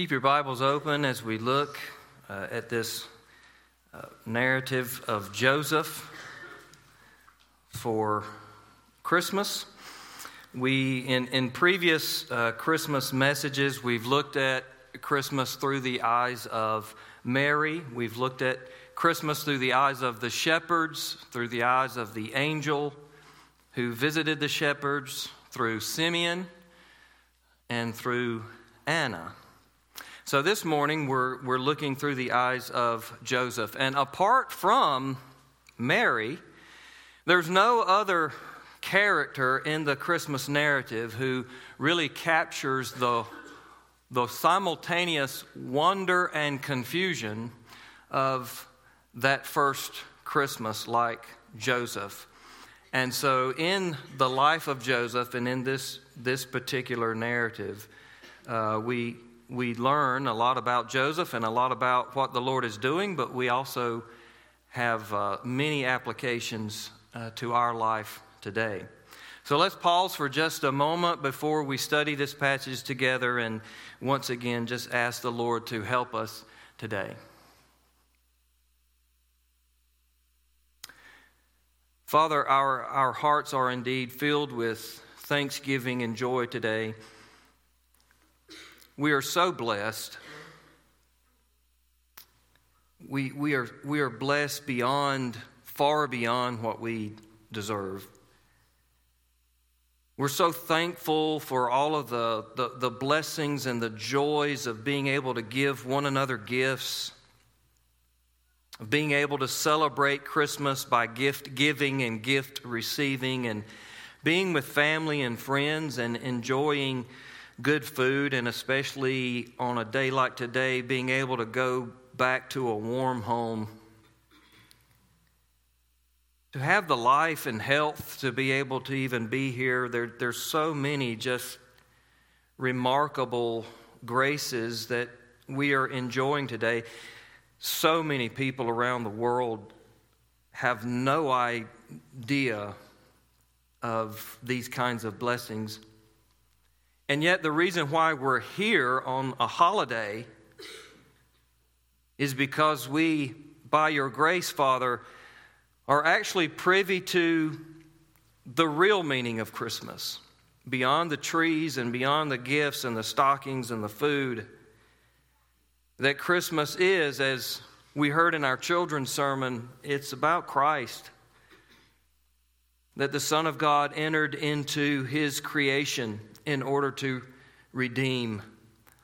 Keep your Bibles open as we look uh, at this uh, narrative of Joseph for Christmas. We, in, in previous uh, Christmas messages, we've looked at Christmas through the eyes of Mary. We've looked at Christmas through the eyes of the shepherds, through the eyes of the angel who visited the shepherds, through Simeon, and through Anna. So this morning we're, we're looking through the eyes of Joseph. And apart from Mary, there's no other character in the Christmas narrative who really captures the, the simultaneous wonder and confusion of that first Christmas like Joseph. And so, in the life of Joseph and in this, this particular narrative, uh, we we learn a lot about Joseph and a lot about what the Lord is doing, but we also have uh, many applications uh, to our life today. So let's pause for just a moment before we study this passage together and once again just ask the Lord to help us today. Father, our, our hearts are indeed filled with thanksgiving and joy today. We are so blessed. We, we, are, we are blessed beyond, far beyond what we deserve. We're so thankful for all of the, the, the, blessings and the joys of being able to give one another gifts, of being able to celebrate Christmas by gift giving and gift receiving, and being with family and friends and enjoying good food, and especially on a day like today, being able to go back to a warm home. To have the life and health to be able to even be here, there, there's so many just remarkable graces that we are enjoying today. So many people around the world have no idea of these kinds of blessings. And yet, the reason why we're here on a holiday is because we, by your grace, Father, are actually privy to the real meaning of Christmas. Beyond the trees and beyond the gifts and the stockings and the food, that Christmas is, as we heard in our children's sermon, it's about Christ. That the Son of God entered into his creation in order to redeem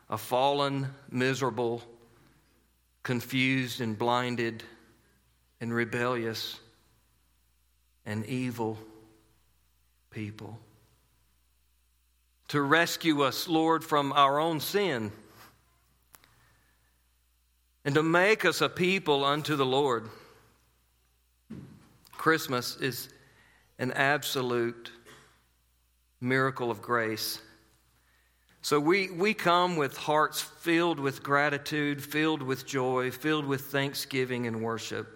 a fallen, miserable, confused, and blinded, and rebellious, and evil people. To rescue us, Lord, from our own sin, and to make us a people unto the Lord. Christmas is an absolute miracle of grace. So we, we come with hearts filled with gratitude, filled with joy, filled with thanksgiving and worship.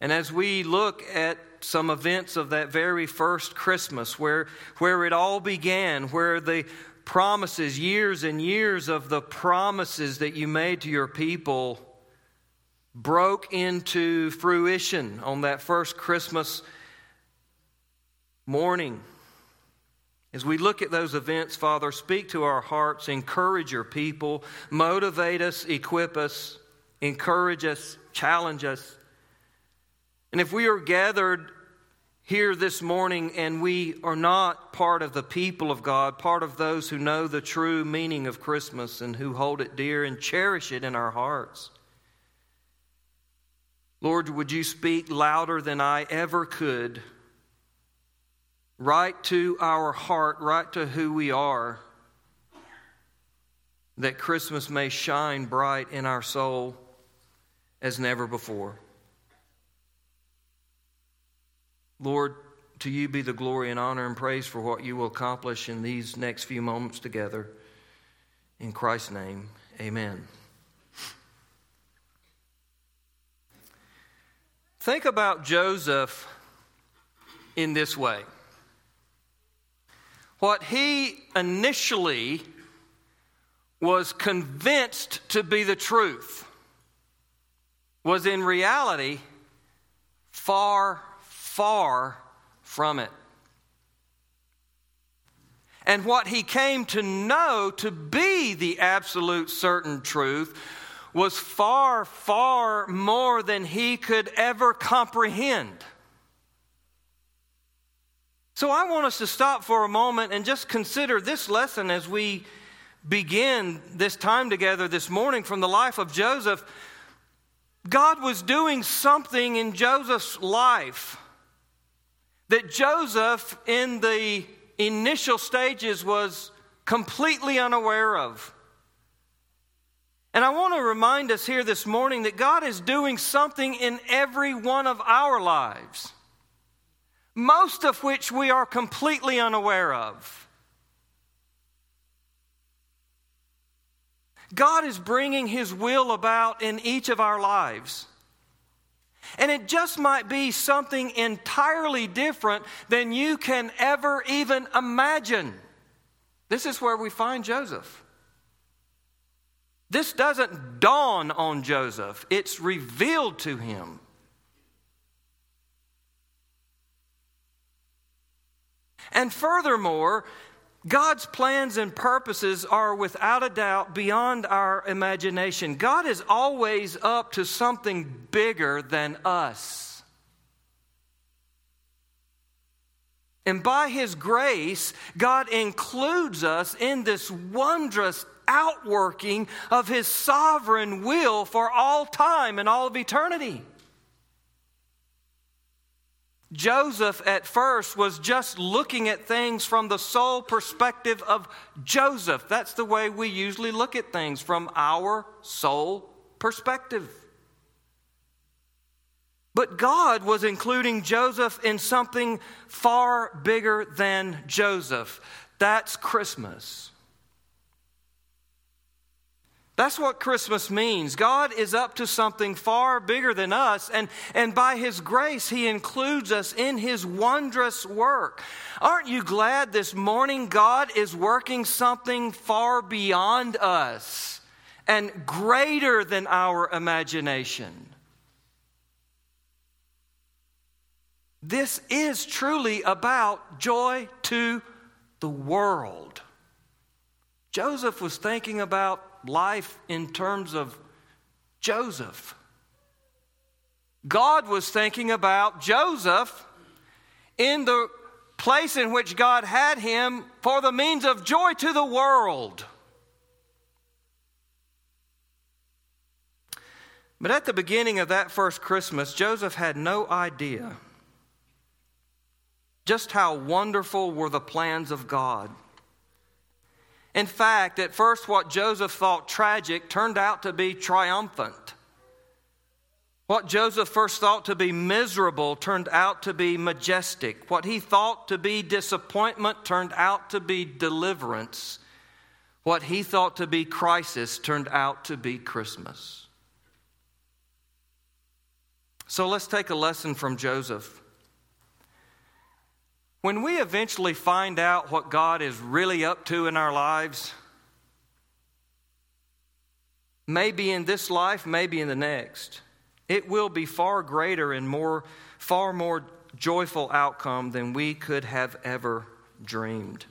And as we look at some events of that very first Christmas, where, where it all began, where the promises, years and years of the promises that you made to your people, broke into fruition on that first Christmas morning. As we look at those events, Father, speak to our hearts, encourage your people, motivate us, equip us, encourage us, challenge us. And if we are gathered here this morning and we are not part of the people of God, part of those who know the true meaning of Christmas and who hold it dear and cherish it in our hearts, Lord, would you speak louder than I ever could? Right to our heart, right to who we are, that Christmas may shine bright in our soul as never before. Lord, to you be the glory and honor and praise for what you will accomplish in these next few moments together. In Christ's name, amen. Think about Joseph in this way. What he initially was convinced to be the truth was in reality far, far from it. And what he came to know to be the absolute certain truth was far, far more than he could ever comprehend. So I want us to stop for a moment and just consider this lesson as we begin this time together this morning from the life of Joseph. God was doing something in Joseph's life that Joseph, in the initial stages, was completely unaware of. And I want to remind us here this morning that God is doing something in every one of our lives most of which we are completely unaware of. God is bringing His will about in each of our lives. And it just might be something entirely different than you can ever even imagine. This is where we find Joseph. This doesn't dawn on Joseph, it's revealed to him. And furthermore, God's plans and purposes are without a doubt beyond our imagination. God is always up to something bigger than us. And by His grace, God includes us in this wondrous outworking of His sovereign will for all time and all of eternity. Joseph at first was just looking at things from the sole perspective of Joseph. That's the way we usually look at things from our sole perspective. But God was including Joseph in something far bigger than Joseph. That's Christmas. That's what Christmas means. God is up to something far bigger than us, and, and by His grace, He includes us in His wondrous work. Aren't you glad this morning God is working something far beyond us and greater than our imagination? This is truly about joy to the world. Joseph was thinking about life in terms of Joseph. God was thinking about Joseph in the place in which God had him for the means of joy to the world. But at the beginning of that first Christmas, Joseph had no idea just how wonderful were the plans of God. In fact, at first, what Joseph thought tragic turned out to be triumphant. What Joseph first thought to be miserable turned out to be majestic. What he thought to be disappointment turned out to be deliverance. What he thought to be crisis turned out to be Christmas. So let's take a lesson from Joseph. When we eventually find out what God is really up to in our lives, maybe in this life, maybe in the next, it will be far greater and more, far more joyful outcome than we could have ever dreamed.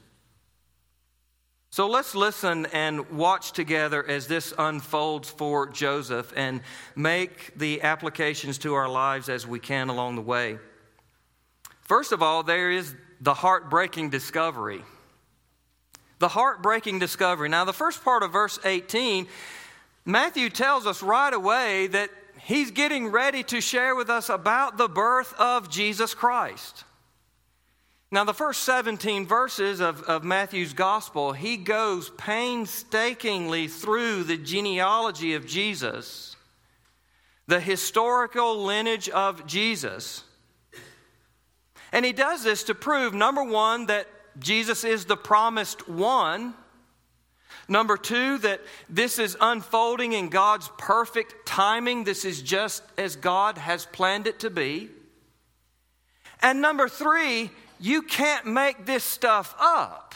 So let's listen and watch together as this unfolds for Joseph and make the applications to our lives as we can along the way. First of all, there is the heartbreaking discovery. The heartbreaking discovery. Now, the first part of verse 18, Matthew tells us right away that he's getting ready to share with us about the birth of Jesus Christ. Now, the first 17 verses of, of Matthew's gospel, he goes painstakingly through the genealogy of Jesus, the historical lineage of Jesus. And he does this to prove number one, that Jesus is the promised one. Number two, that this is unfolding in God's perfect timing. This is just as God has planned it to be. And number three, you can't make this stuff up.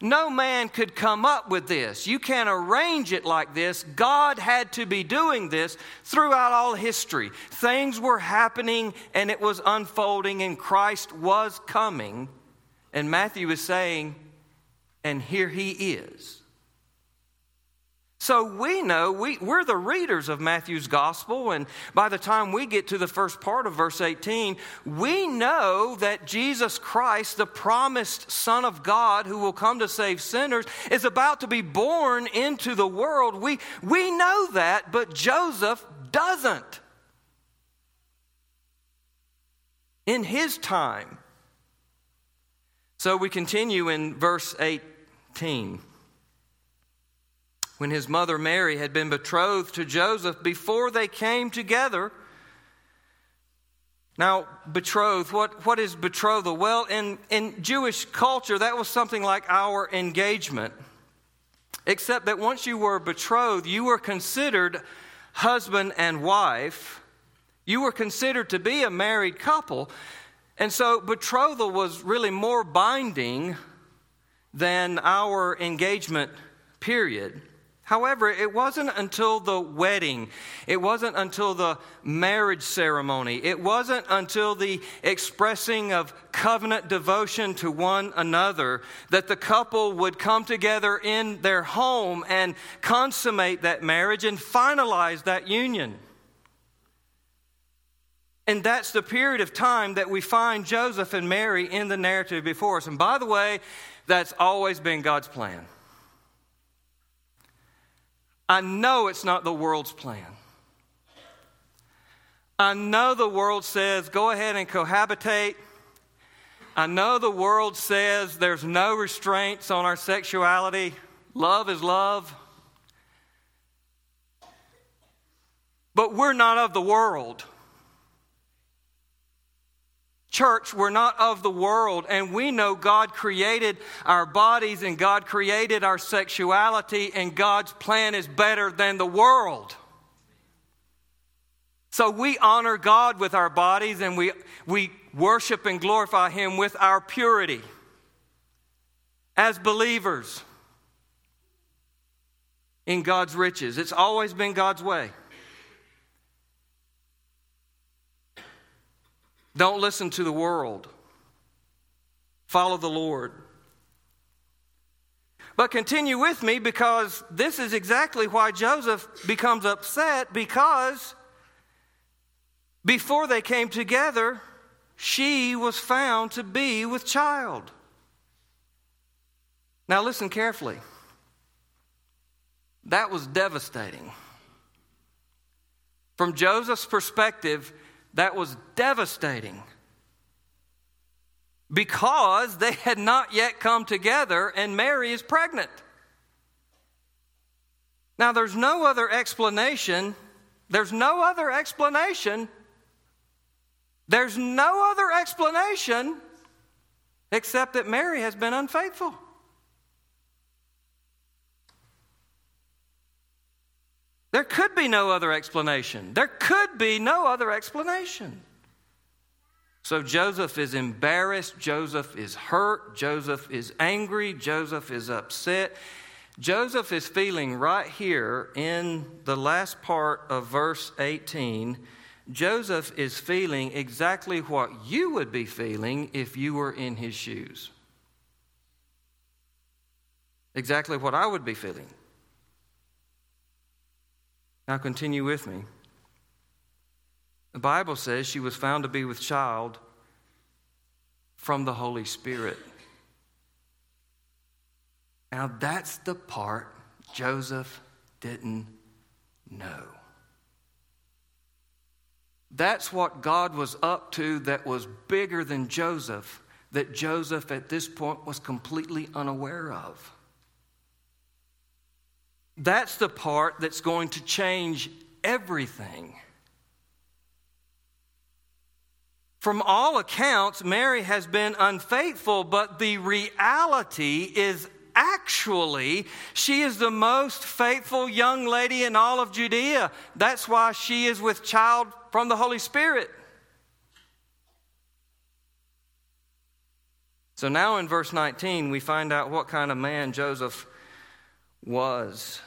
No man could come up with this. You can't arrange it like this. God had to be doing this throughout all history. Things were happening and it was unfolding, and Christ was coming. And Matthew is saying, and here he is. So we know we, we're the readers of Matthew's gospel, and by the time we get to the first part of verse 18, we know that Jesus Christ, the promised Son of God who will come to save sinners, is about to be born into the world. We, we know that, but Joseph doesn't. In his time. So we continue in verse 18 when his mother Mary had been betrothed to Joseph before they came together. Now, betrothed, what, what is betrothal? Well, in, in Jewish culture, that was something like our engagement. Except that once you were betrothed, you were considered husband and wife. You were considered to be a married couple. And so betrothal was really more binding than our engagement period. However, it wasn't until the wedding, it wasn't until the marriage ceremony, it wasn't until the expressing of covenant devotion to one another that the couple would come together in their home and consummate that marriage and finalize that union. And that's the period of time that we find Joseph and Mary in the narrative before us. And by the way, that's always been God's plan. I know it's not the world's plan. I know the world says go ahead and cohabitate. I know the world says there's no restraints on our sexuality. Love is love. But we're not of the world. Church, we're not of the world, and we know God created our bodies and God created our sexuality, and God's plan is better than the world. So we honor God with our bodies and we, we worship and glorify Him with our purity as believers in God's riches. It's always been God's way. Don't listen to the world. Follow the Lord. But continue with me because this is exactly why Joseph becomes upset because before they came together, she was found to be with child. Now, listen carefully. That was devastating. From Joseph's perspective, that was devastating because they had not yet come together and Mary is pregnant. Now, there's no other explanation. There's no other explanation. There's no other explanation except that Mary has been unfaithful. There could be no other explanation. There could be no other explanation. So Joseph is embarrassed. Joseph is hurt. Joseph is angry. Joseph is upset. Joseph is feeling right here in the last part of verse 18. Joseph is feeling exactly what you would be feeling if you were in his shoes. Exactly what I would be feeling. Now, continue with me. The Bible says she was found to be with child from the Holy Spirit. Now, that's the part Joseph didn't know. That's what God was up to that was bigger than Joseph, that Joseph at this point was completely unaware of. That's the part that's going to change everything. From all accounts, Mary has been unfaithful, but the reality is actually she is the most faithful young lady in all of Judea. That's why she is with child from the Holy Spirit. So now in verse 19, we find out what kind of man Joseph was.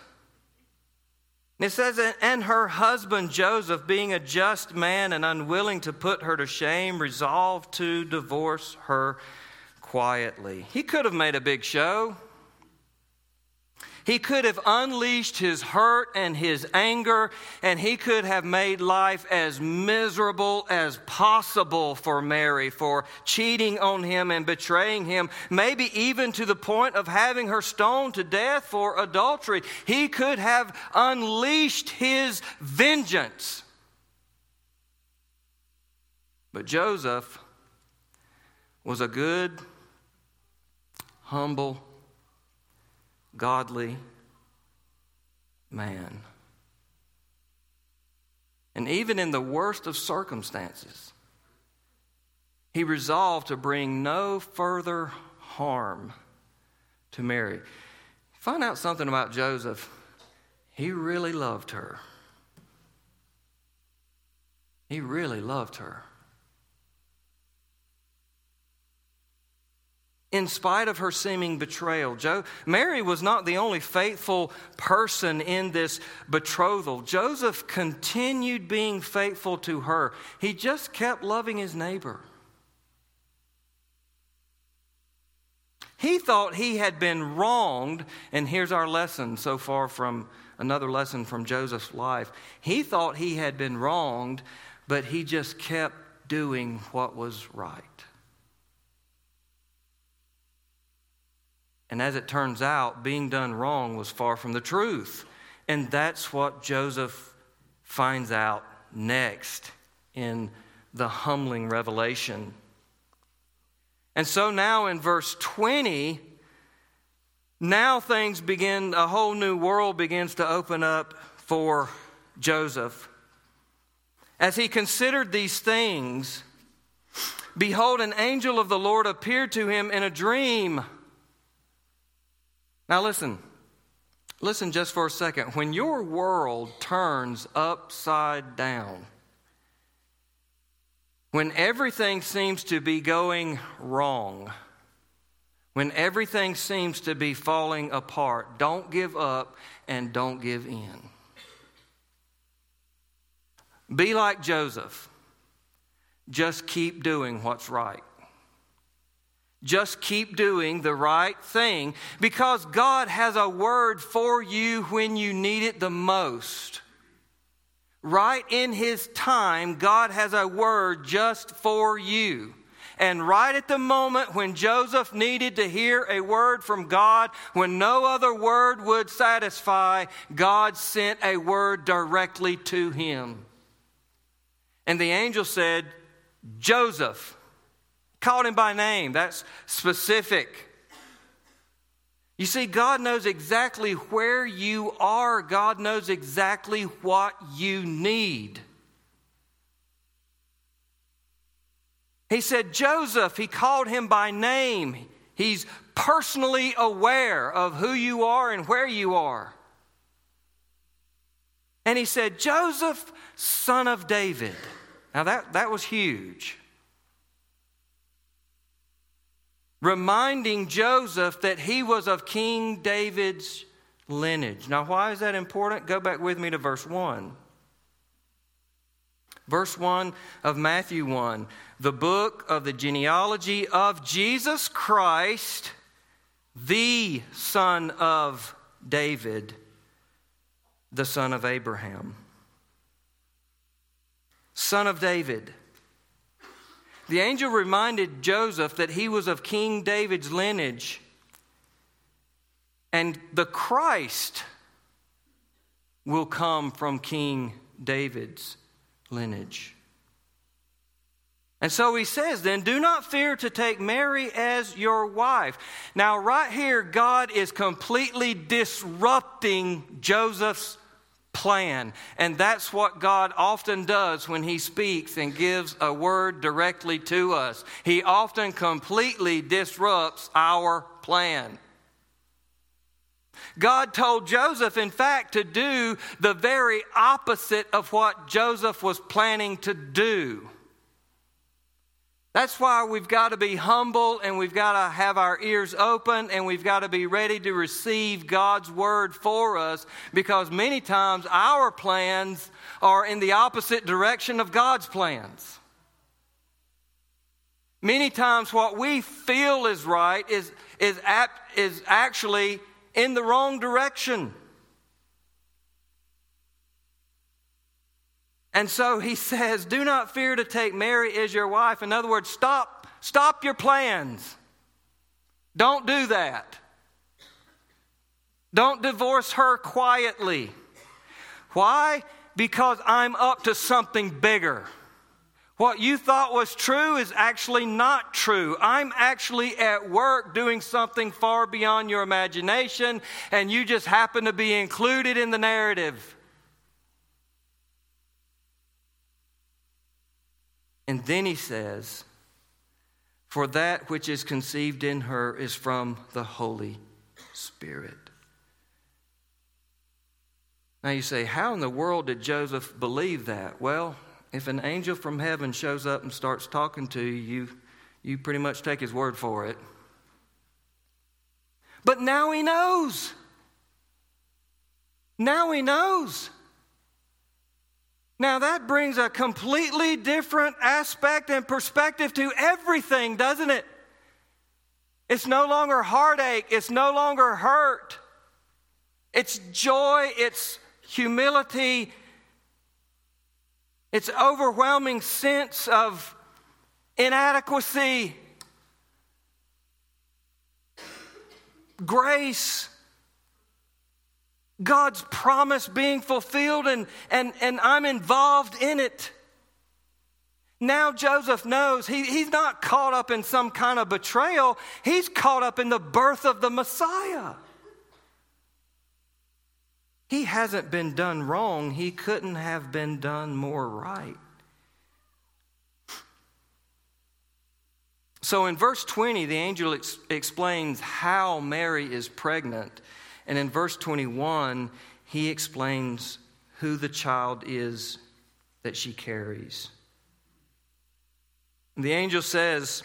It says, and her husband Joseph, being a just man and unwilling to put her to shame, resolved to divorce her quietly. He could have made a big show. He could have unleashed his hurt and his anger, and he could have made life as miserable as possible for Mary for cheating on him and betraying him, maybe even to the point of having her stoned to death for adultery. He could have unleashed his vengeance. But Joseph was a good, humble, godly man. And even in the worst of circumstances, he resolved to bring no further harm to Mary. Find out something about Joseph. He really loved her. He really loved her. In spite of her seeming betrayal. Jo- Mary was not the only faithful person in this betrothal. Joseph continued being faithful to her, he just kept loving his neighbor. He thought he had been wronged, and here's our lesson so far from another lesson from Joseph's life. He thought he had been wronged, but he just kept doing what was right. And as it turns out, being done wrong was far from the truth. And that's what Joseph finds out next in the humbling revelation. And so now in verse 20, now things begin, a whole new world begins to open up for Joseph. As he considered these things, behold, an angel of the Lord appeared to him in a dream. Now, listen. Listen just for a second. When your world turns upside down, when everything seems to be going wrong, when everything seems to be falling apart, don't give up and don't give in. Be like Joseph. Just keep doing what's right. Just keep doing the right thing because God has a word for you when you need it the most. Right in His time, God has a word just for you. And right at the moment when Joseph needed to hear a word from God, when no other word would satisfy, God sent a word directly to him. And the angel said, Joseph, Called him by name. That's specific. You see, God knows exactly where you are, God knows exactly what you need. He said, Joseph, he called him by name. He's personally aware of who you are and where you are. And he said, Joseph, son of David. Now that, that was huge. Reminding Joseph that he was of King David's lineage. Now, why is that important? Go back with me to verse 1. Verse 1 of Matthew 1, the book of the genealogy of Jesus Christ, the son of David, the son of Abraham. Son of David. The angel reminded Joseph that he was of King David's lineage. And the Christ will come from King David's lineage. And so he says, then, do not fear to take Mary as your wife. Now, right here, God is completely disrupting Joseph's plan. And that's what God often does when He speaks and gives a word directly to us. He often completely disrupts our plan. God told Joseph, in fact, to do the very opposite of what Joseph was planning to do. That's why we've got to be humble and we've got to have our ears open and we've got to be ready to receive God's word for us because many times our plans are in the opposite direction of God's plans. Many times what we feel is right is, is, apt, is actually in the wrong direction. And so he says, Do not fear to take Mary as your wife. In other words, stop, stop your plans. Don't do that. Don't divorce her quietly. Why? Because I'm up to something bigger. What you thought was true is actually not true. I'm actually at work doing something far beyond your imagination, and you just happen to be included in the narrative. And then he says, For that which is conceived in her is from the Holy Spirit. Now you say, How in the world did Joseph believe that? Well, if an angel from heaven shows up and starts talking to you, you, pretty much take his word for it. But now he knows. Now he knows. Now, that brings a completely different aspect and perspective to everything, doesn't it? It's no longer heartache, it's no longer hurt. It's joy, it's humility, it's overwhelming sense of inadequacy, grace. God's promise being fulfilled, and, and, and I'm involved in it. Now Joseph knows he, he's not caught up in some kind of betrayal, he's caught up in the birth of the Messiah. He hasn't been done wrong, he couldn't have been done more right. So in verse 20, the angel ex- explains how Mary is pregnant. And in verse 21, he explains who the child is that she carries. The angel says,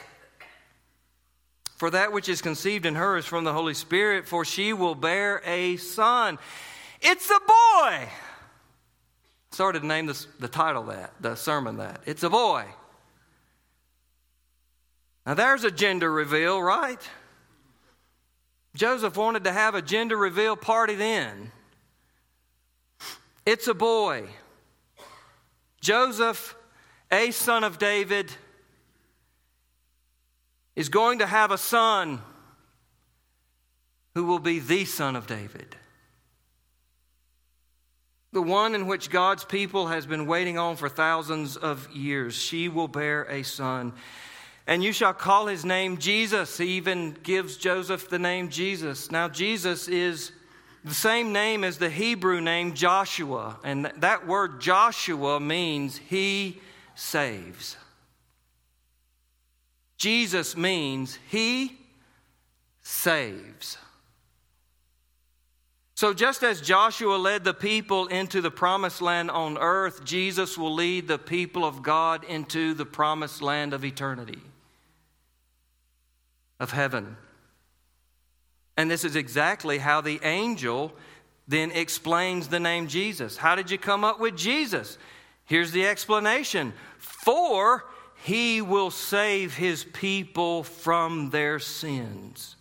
For that which is conceived in her is from the Holy Spirit, for she will bear a son. It's a boy. Started to name this, the title that, the sermon that. It's a boy. Now there's a gender reveal, right? Joseph wanted to have a gender reveal party then. It's a boy. Joseph, a son of David, is going to have a son who will be the son of David. The one in which God's people has been waiting on for thousands of years. She will bear a son and you shall call his name Jesus. He even gives Joseph the name Jesus. Now, Jesus is the same name as the Hebrew name Joshua. And that word Joshua means he saves. Jesus means he saves. So, just as Joshua led the people into the promised land on earth, Jesus will lead the people of God into the promised land of eternity of heaven. And this is exactly how the angel then explains the name Jesus. How did you come up with Jesus? Here's the explanation For he will save his people from their sins.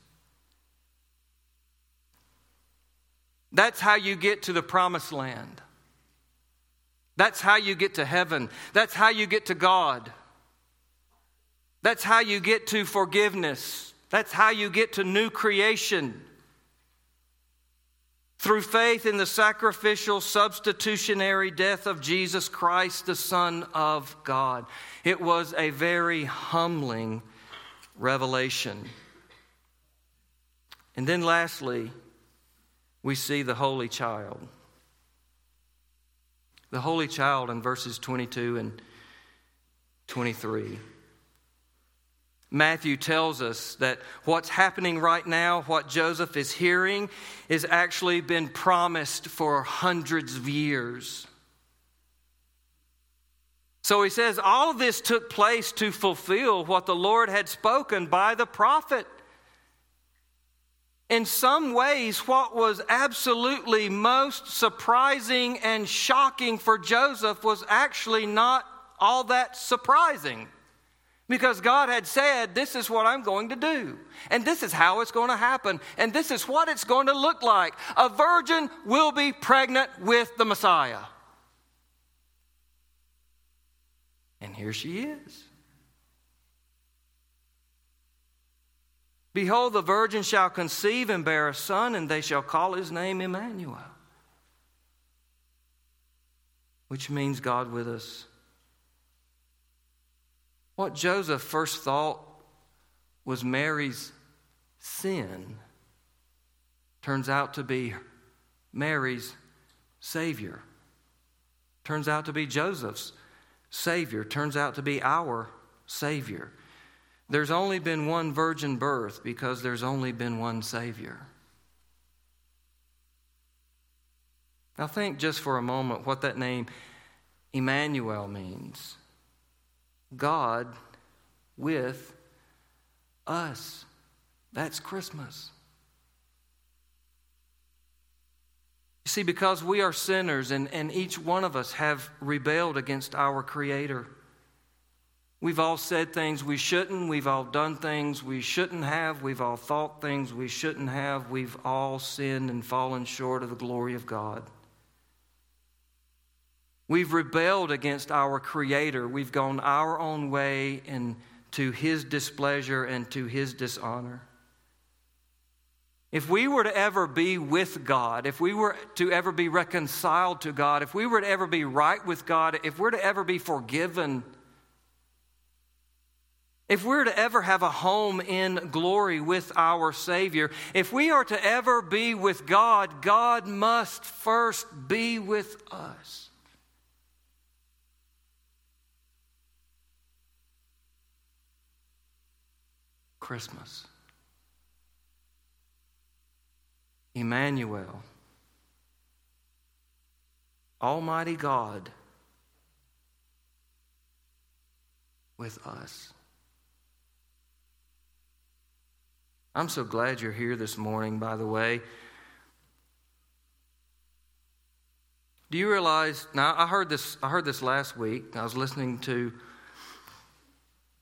That's how you get to the promised land. That's how you get to heaven. That's how you get to God. That's how you get to forgiveness. That's how you get to new creation. Through faith in the sacrificial, substitutionary death of Jesus Christ, the Son of God. It was a very humbling revelation. And then lastly, we see the Holy Child. The Holy Child in verses 22 and 23. Matthew tells us that what's happening right now, what Joseph is hearing, is actually been promised for hundreds of years. So he says, all this took place to fulfill what the Lord had spoken by the prophet. In some ways, what was absolutely most surprising and shocking for Joseph was actually not all that surprising. Because God had said, This is what I'm going to do, and this is how it's going to happen, and this is what it's going to look like. A virgin will be pregnant with the Messiah. And here she is. Behold, the virgin shall conceive and bear a son, and they shall call his name Emmanuel, which means God with us. What Joseph first thought was Mary's sin turns out to be Mary's Savior, turns out to be Joseph's Savior turns out to be our Savior. There's only been one virgin birth because there's only been one Savior. Now, think just for a moment what that name Emmanuel means God with us. That's Christmas. You see, because we are sinners and, and each one of us have rebelled against our Creator. We've all said things we shouldn't. We've all done things we shouldn't have. We've all thought things we shouldn't have. We've all sinned and fallen short of the glory of God. We've rebelled against our Creator. We've gone our own way and to His displeasure and to His dishonor. If we were to ever be with God, if we were to ever be reconciled to God, if we were to ever be right with God, if we're to ever be forgiven, if we're to ever have a home in glory with our Savior, if we are to ever be with God, God must first be with us. Christmas. Emmanuel, Almighty God with us. I'm so glad you're here this morning, by the way. Do you realize now I heard this I heard this last week. I was listening to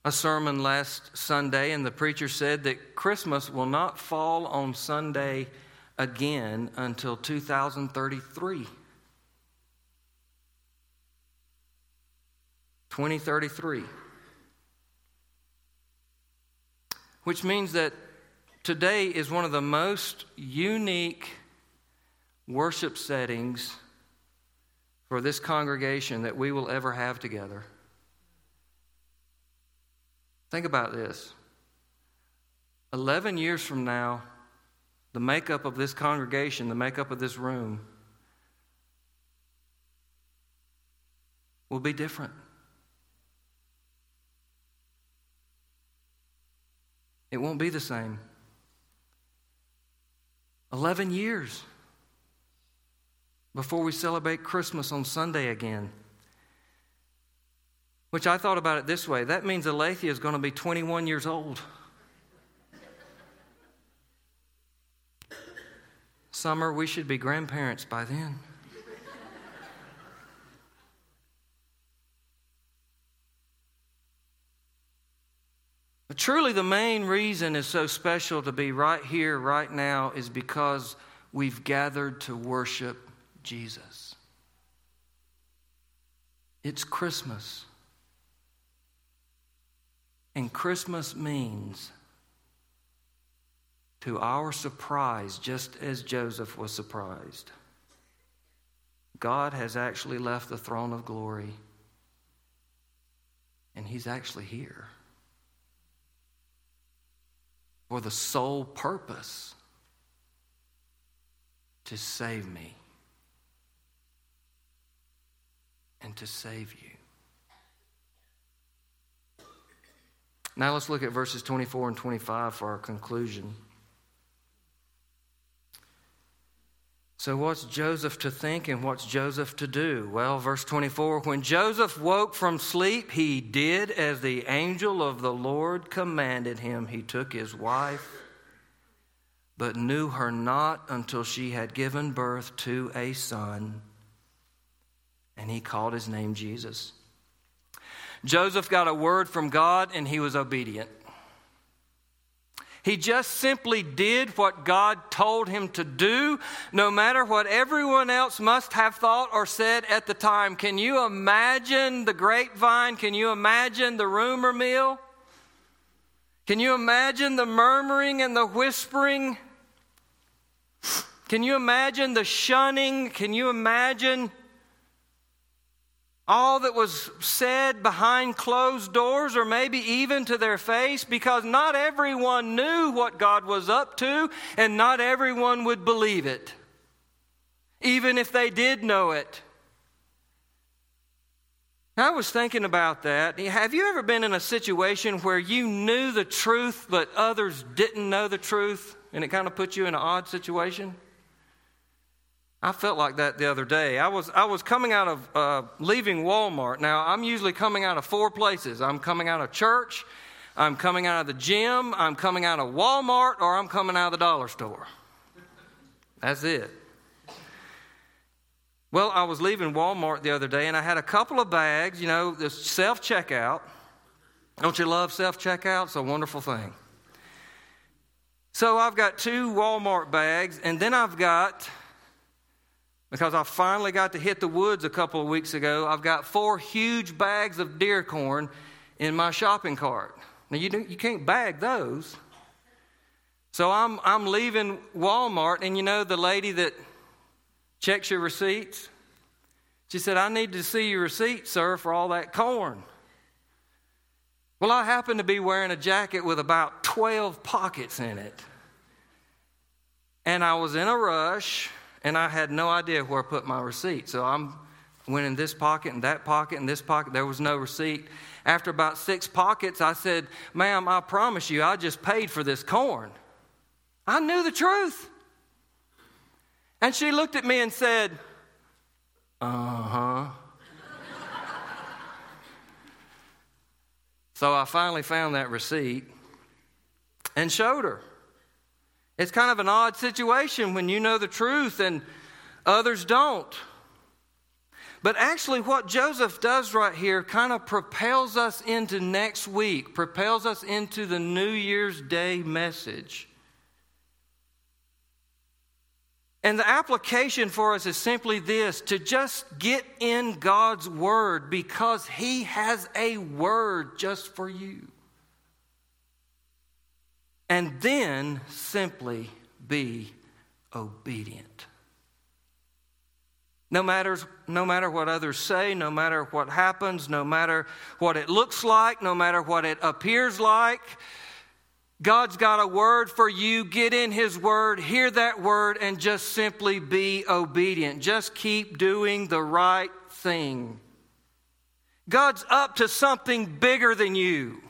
a sermon last Sunday and the preacher said that Christmas will not fall on Sunday again until 2033. 2033. Which means that today is one of the most unique worship settings for this congregation that we will ever have together. Think about this 11 years from now, the makeup of this congregation, the makeup of this room, will be different. It won't be the same. 11 years before we celebrate Christmas on Sunday again. Which I thought about it this way that means Alethea is going to be 21 years old. Summer, we should be grandparents by then. But truly, the main reason is so special to be right here, right now, is because we've gathered to worship Jesus. It's Christmas. And Christmas means to our surprise, just as Joseph was surprised, God has actually left the throne of glory and He's actually here for the sole purpose to save me and to save you. Now let's look at verses 24 and 25 for our conclusion. So, what's Joseph to think and what's Joseph to do? Well, verse 24 when Joseph woke from sleep, he did as the angel of the Lord commanded him. He took his wife, but knew her not until she had given birth to a son, and he called his name Jesus. Joseph got a word from God and he was obedient. He just simply did what God told him to do, no matter what everyone else must have thought or said at the time. Can you imagine the grapevine? Can you imagine the rumor mill? Can you imagine the murmuring and the whispering? Can you imagine the shunning? Can you imagine all that was said behind closed doors or maybe even to their face because not everyone knew what God was up to and not everyone would believe it, even if they did know it. I was thinking about that. Have you ever been in a situation where you knew the truth but others didn't know the truth and it kind of put you in an odd situation? I felt like that the other day. I was, I was coming out of uh, leaving Walmart. Now, I'm usually coming out of four places I'm coming out of church, I'm coming out of the gym, I'm coming out of Walmart, or I'm coming out of the dollar store. That's it. Well, I was leaving Walmart the other day and I had a couple of bags, you know, the self checkout. Don't you love self checkout? It's a wonderful thing. So I've got two Walmart bags, and then I've got because I finally got to hit the woods a couple of weeks ago. I've got four huge bags of deer corn in my shopping cart. Now, you, you can't bag those. So I'm, I'm leaving Walmart, and you know the lady that checks your receipts? She said, I need to see your receipt, sir, for all that corn. Well, I happen to be wearing a jacket with about 12 pockets in it. And I was in a rush and I had no idea where I put my receipt. So I'm went in this pocket and that pocket and this pocket. There was no receipt. After about six pockets, I said, Ma'am, I promise you, I just paid for this corn. I knew the truth. And she looked at me and said, Uh huh. so I finally found that receipt and showed her. It's kind of an odd situation when you know the truth and others don't. But actually, what Joseph does right here kind of propels us into next week, propels us into the New Year's Day message. And the application for us is simply this to just get in God's Word because He has a Word just for you and then simply be obedient. No matter, no matter what others say, no matter what happens, no matter what it looks like, no matter what it appears like, God's got a word for you. Get in His word, hear that word, and just simply be obedient. Just keep doing the right thing. God's up to something bigger than you.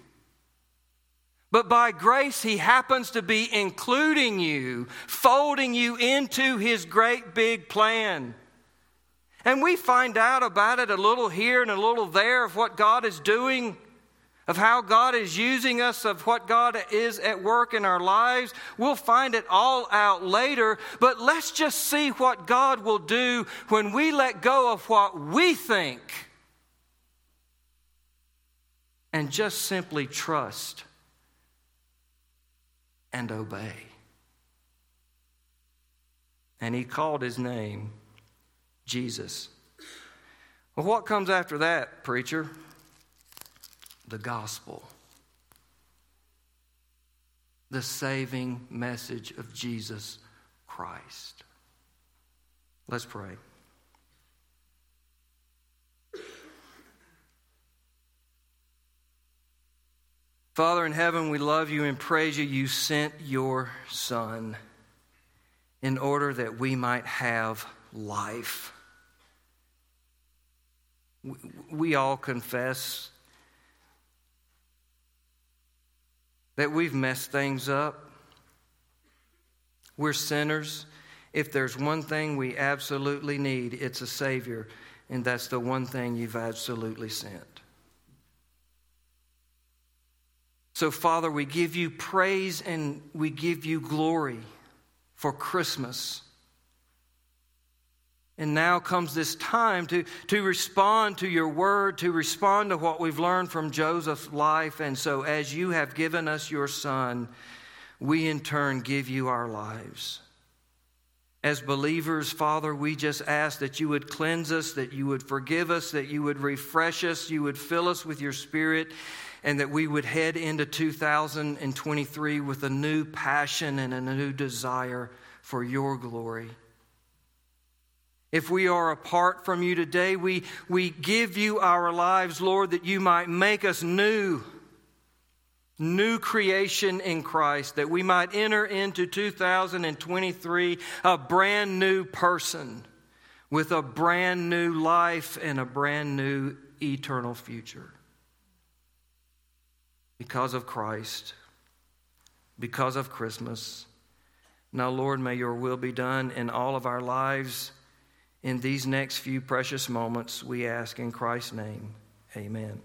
But by grace, He happens to be including you, folding you into His great big plan. And we find out about it a little here and a little there of what God is doing, of how God is using us, of what God is at work in our lives. We'll find it all out later, but let's just see what God will do when we let go of what we think and just simply trust and obey. And he called his name Jesus. Well, what comes after that, preacher? The gospel. The saving message of Jesus Christ. Let's pray. Father in heaven, we love you and praise you. You sent your Son in order that we might have life. We all confess that we've messed things up. We're sinners If there's one thing we absolutely need, it's a Savior, and that's the one thing you've absolutely sent. So, Father, we give you praise and we give you glory for Christmas. And now comes this time to, to respond to your word, to respond to what we've learned from Joseph's life. And so, as you have given us your son, we in turn give you our lives. As believers, Father, we just ask that you would cleanse us, that you would forgive us, that you would refresh us, you would fill us with your spirit, and that we would head into 2023 with a new passion and a new desire for your glory. If we are apart from you today, we, we give you our lives, Lord, that you might make us new, new creation in Christ, that we might enter into 2023 a brand new person with a brand new life and a brand new eternal future because of Christ, because of Christmas. Now, Lord, may your will be done in all of our lives. In these next few precious moments, we ask in Christ's name, amen.